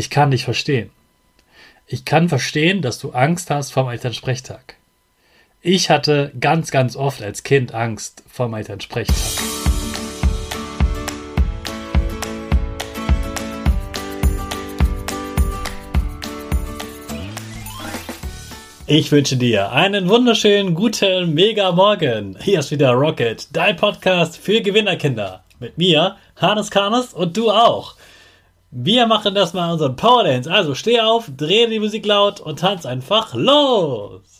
Ich kann dich verstehen. Ich kann verstehen, dass du Angst hast vom Elternsprechtag. Ich hatte ganz, ganz oft als Kind Angst vom Elternsprechtag. Ich wünsche dir einen wunderschönen guten Mega Morgen. Hier ist wieder Rocket, dein Podcast für Gewinnerkinder. Mit mir, Hannes Karnes und du auch. Wir machen das mal unseren Power Dance. Also steh auf, dreh die Musik laut und tanz einfach los.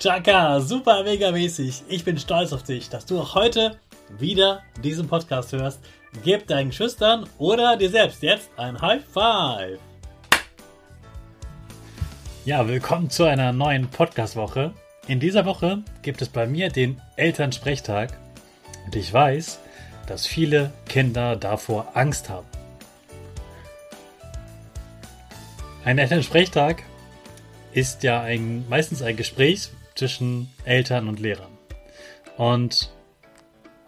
Chaka, super mega mäßig. Ich bin stolz auf dich, dass du auch heute wieder diesen Podcast hörst. Gib deinen Schüchtern oder dir selbst jetzt ein High Five. Ja, willkommen zu einer neuen Podcast-Woche. In dieser Woche gibt es bei mir den Elternsprechtag und ich weiß, dass viele Kinder davor Angst haben. Ein Elternsprechtag ist ja ein, meistens ein Gespräch, zwischen Eltern und Lehrern. Und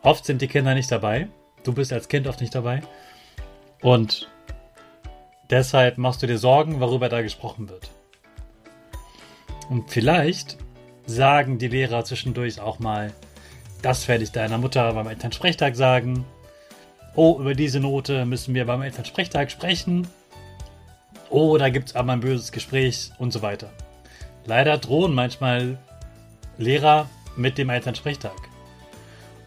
oft sind die Kinder nicht dabei. Du bist als Kind oft nicht dabei. Und deshalb machst du dir Sorgen, worüber da gesprochen wird. Und vielleicht sagen die Lehrer zwischendurch auch mal, das werde ich deiner Mutter beim Elternsprechtag sagen. Oh, über diese Note müssen wir beim Elternsprechtag sprechen. Oh, da gibt es aber ein böses Gespräch und so weiter. Leider drohen manchmal Lehrer mit dem Elternsprechtag.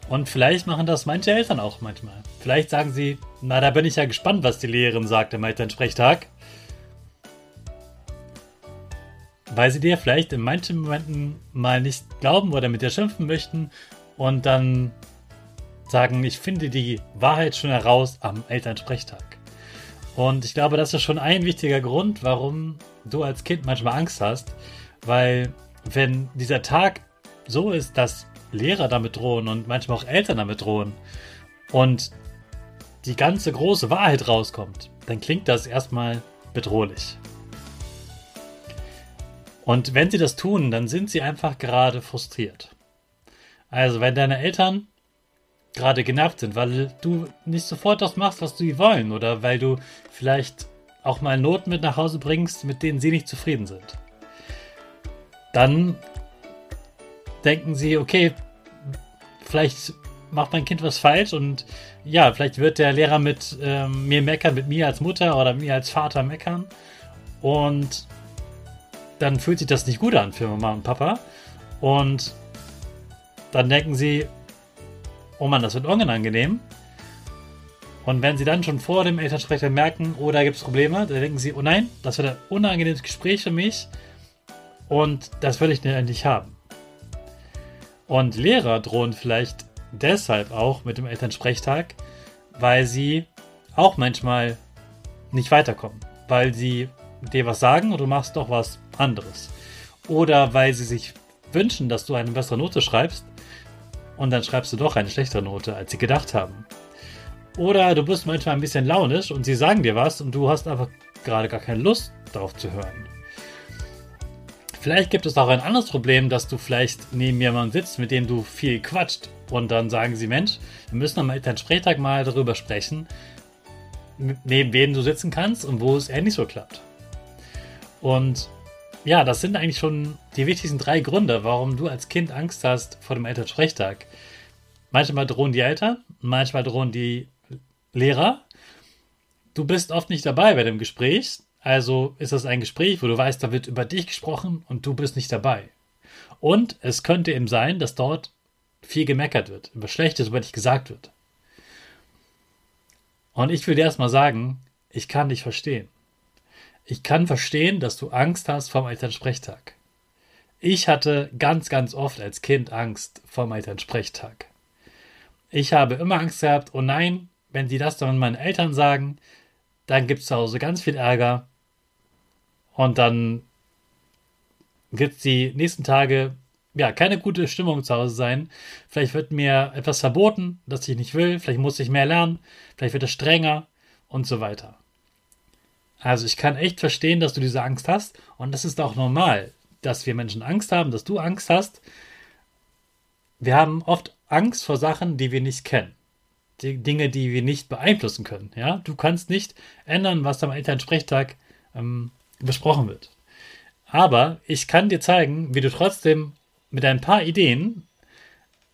Und vielleicht machen das manche Eltern auch manchmal. Vielleicht sagen sie, na, da bin ich ja gespannt, was die Lehrerin sagt im Elternsprechtag. Weil sie dir vielleicht in manchen Momenten mal nicht glauben oder mit dir schimpfen möchten und dann sagen, ich finde die Wahrheit schon heraus am Elternsprechtag. Und ich glaube, das ist schon ein wichtiger Grund, warum du als Kind manchmal Angst hast, weil wenn dieser Tag so ist, dass Lehrer damit drohen und manchmal auch Eltern damit drohen und die ganze große Wahrheit rauskommt, dann klingt das erstmal bedrohlich. Und wenn sie das tun, dann sind sie einfach gerade frustriert. Also, wenn deine Eltern gerade genervt sind, weil du nicht sofort das machst, was sie wollen, oder weil du vielleicht auch mal Noten mit nach Hause bringst, mit denen sie nicht zufrieden sind, dann denken sie, okay, vielleicht macht mein Kind was falsch und ja, vielleicht wird der Lehrer mit ähm, mir meckern, mit mir als Mutter oder mir als Vater meckern. Und dann fühlt sich das nicht gut an für Mama und Papa. Und dann denken sie, oh Mann, das wird unangenehm. Und wenn sie dann schon vor dem Elternsprecher merken, oh, da gibt es Probleme, dann denken sie, oh nein, das wird ein unangenehmes Gespräch für mich Und das will ich nicht haben. Und Lehrer drohen vielleicht deshalb auch mit dem Elternsprechtag, weil sie auch manchmal nicht weiterkommen. Weil sie dir was sagen und du machst doch was anderes. Oder weil sie sich wünschen, dass du eine bessere Note schreibst und dann schreibst du doch eine schlechtere Note, als sie gedacht haben. Oder du bist manchmal ein bisschen launisch und sie sagen dir was und du hast einfach gerade gar keine Lust darauf zu hören. Vielleicht gibt es auch ein anderes Problem, dass du vielleicht neben jemandem sitzt, mit dem du viel quatscht und dann sagen sie, Mensch, wir müssen am Elternsprechtag mal darüber sprechen, neben wem du sitzen kannst und wo es eher nicht so klappt. Und ja, das sind eigentlich schon die wichtigsten drei Gründe, warum du als Kind Angst hast vor dem Elternsprechtag. Manchmal drohen die Eltern, manchmal drohen die Lehrer. Du bist oft nicht dabei bei dem Gespräch, also ist das ein Gespräch, wo du weißt, da wird über dich gesprochen und du bist nicht dabei. Und es könnte eben sein, dass dort viel gemeckert wird, über Schlechtes über dich gesagt wird. Und ich will dir erstmal sagen, ich kann dich verstehen. Ich kann verstehen, dass du Angst hast vom Elternsprechtag. Ich hatte ganz, ganz oft als Kind Angst vom Elternsprechtag. Ich habe immer Angst gehabt, oh nein, wenn sie das dann meinen Eltern sagen, dann gibt es zu Hause ganz viel Ärger. Und dann wird die nächsten Tage ja keine gute Stimmung zu Hause sein. Vielleicht wird mir etwas verboten, das ich nicht will. Vielleicht muss ich mehr lernen. Vielleicht wird es strenger und so weiter. Also ich kann echt verstehen, dass du diese Angst hast und das ist auch normal, dass wir Menschen Angst haben, dass du Angst hast. Wir haben oft Angst vor Sachen, die wir nicht kennen. Die Dinge, die wir nicht beeinflussen können. Ja, du kannst nicht ändern, was am Elternsprechtag ähm, besprochen wird. Aber ich kann dir zeigen, wie du trotzdem mit ein paar Ideen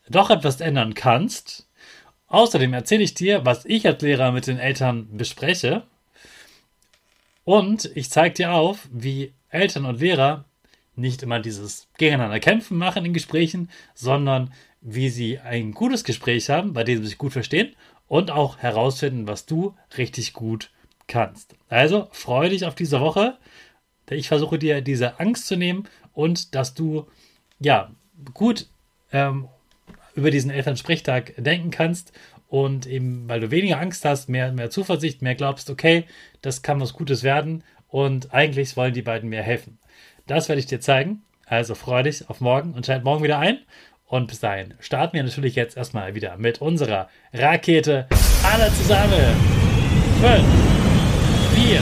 doch etwas ändern kannst. Außerdem erzähle ich dir, was ich als Lehrer mit den Eltern bespreche und ich zeige dir auf, wie Eltern und Lehrer nicht immer dieses gegeneinander kämpfen machen in Gesprächen, sondern wie sie ein gutes Gespräch haben, bei dem sie sich gut verstehen und auch herausfinden, was du richtig gut kannst. Also freue dich auf diese Woche. Ich versuche dir diese Angst zu nehmen und dass du ja gut ähm, über diesen Elternsprechtag denken kannst und eben, weil du weniger Angst hast, mehr, mehr Zuversicht, mehr glaubst, okay, das kann was Gutes werden und eigentlich wollen die beiden mir helfen. Das werde ich dir zeigen. Also freue dich auf morgen und schalt morgen wieder ein. Und bis dahin starten wir natürlich jetzt erstmal wieder mit unserer Rakete. Alle zusammen. 5, 4, 3,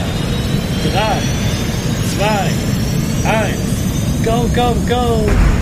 2, 1. Go, go, go!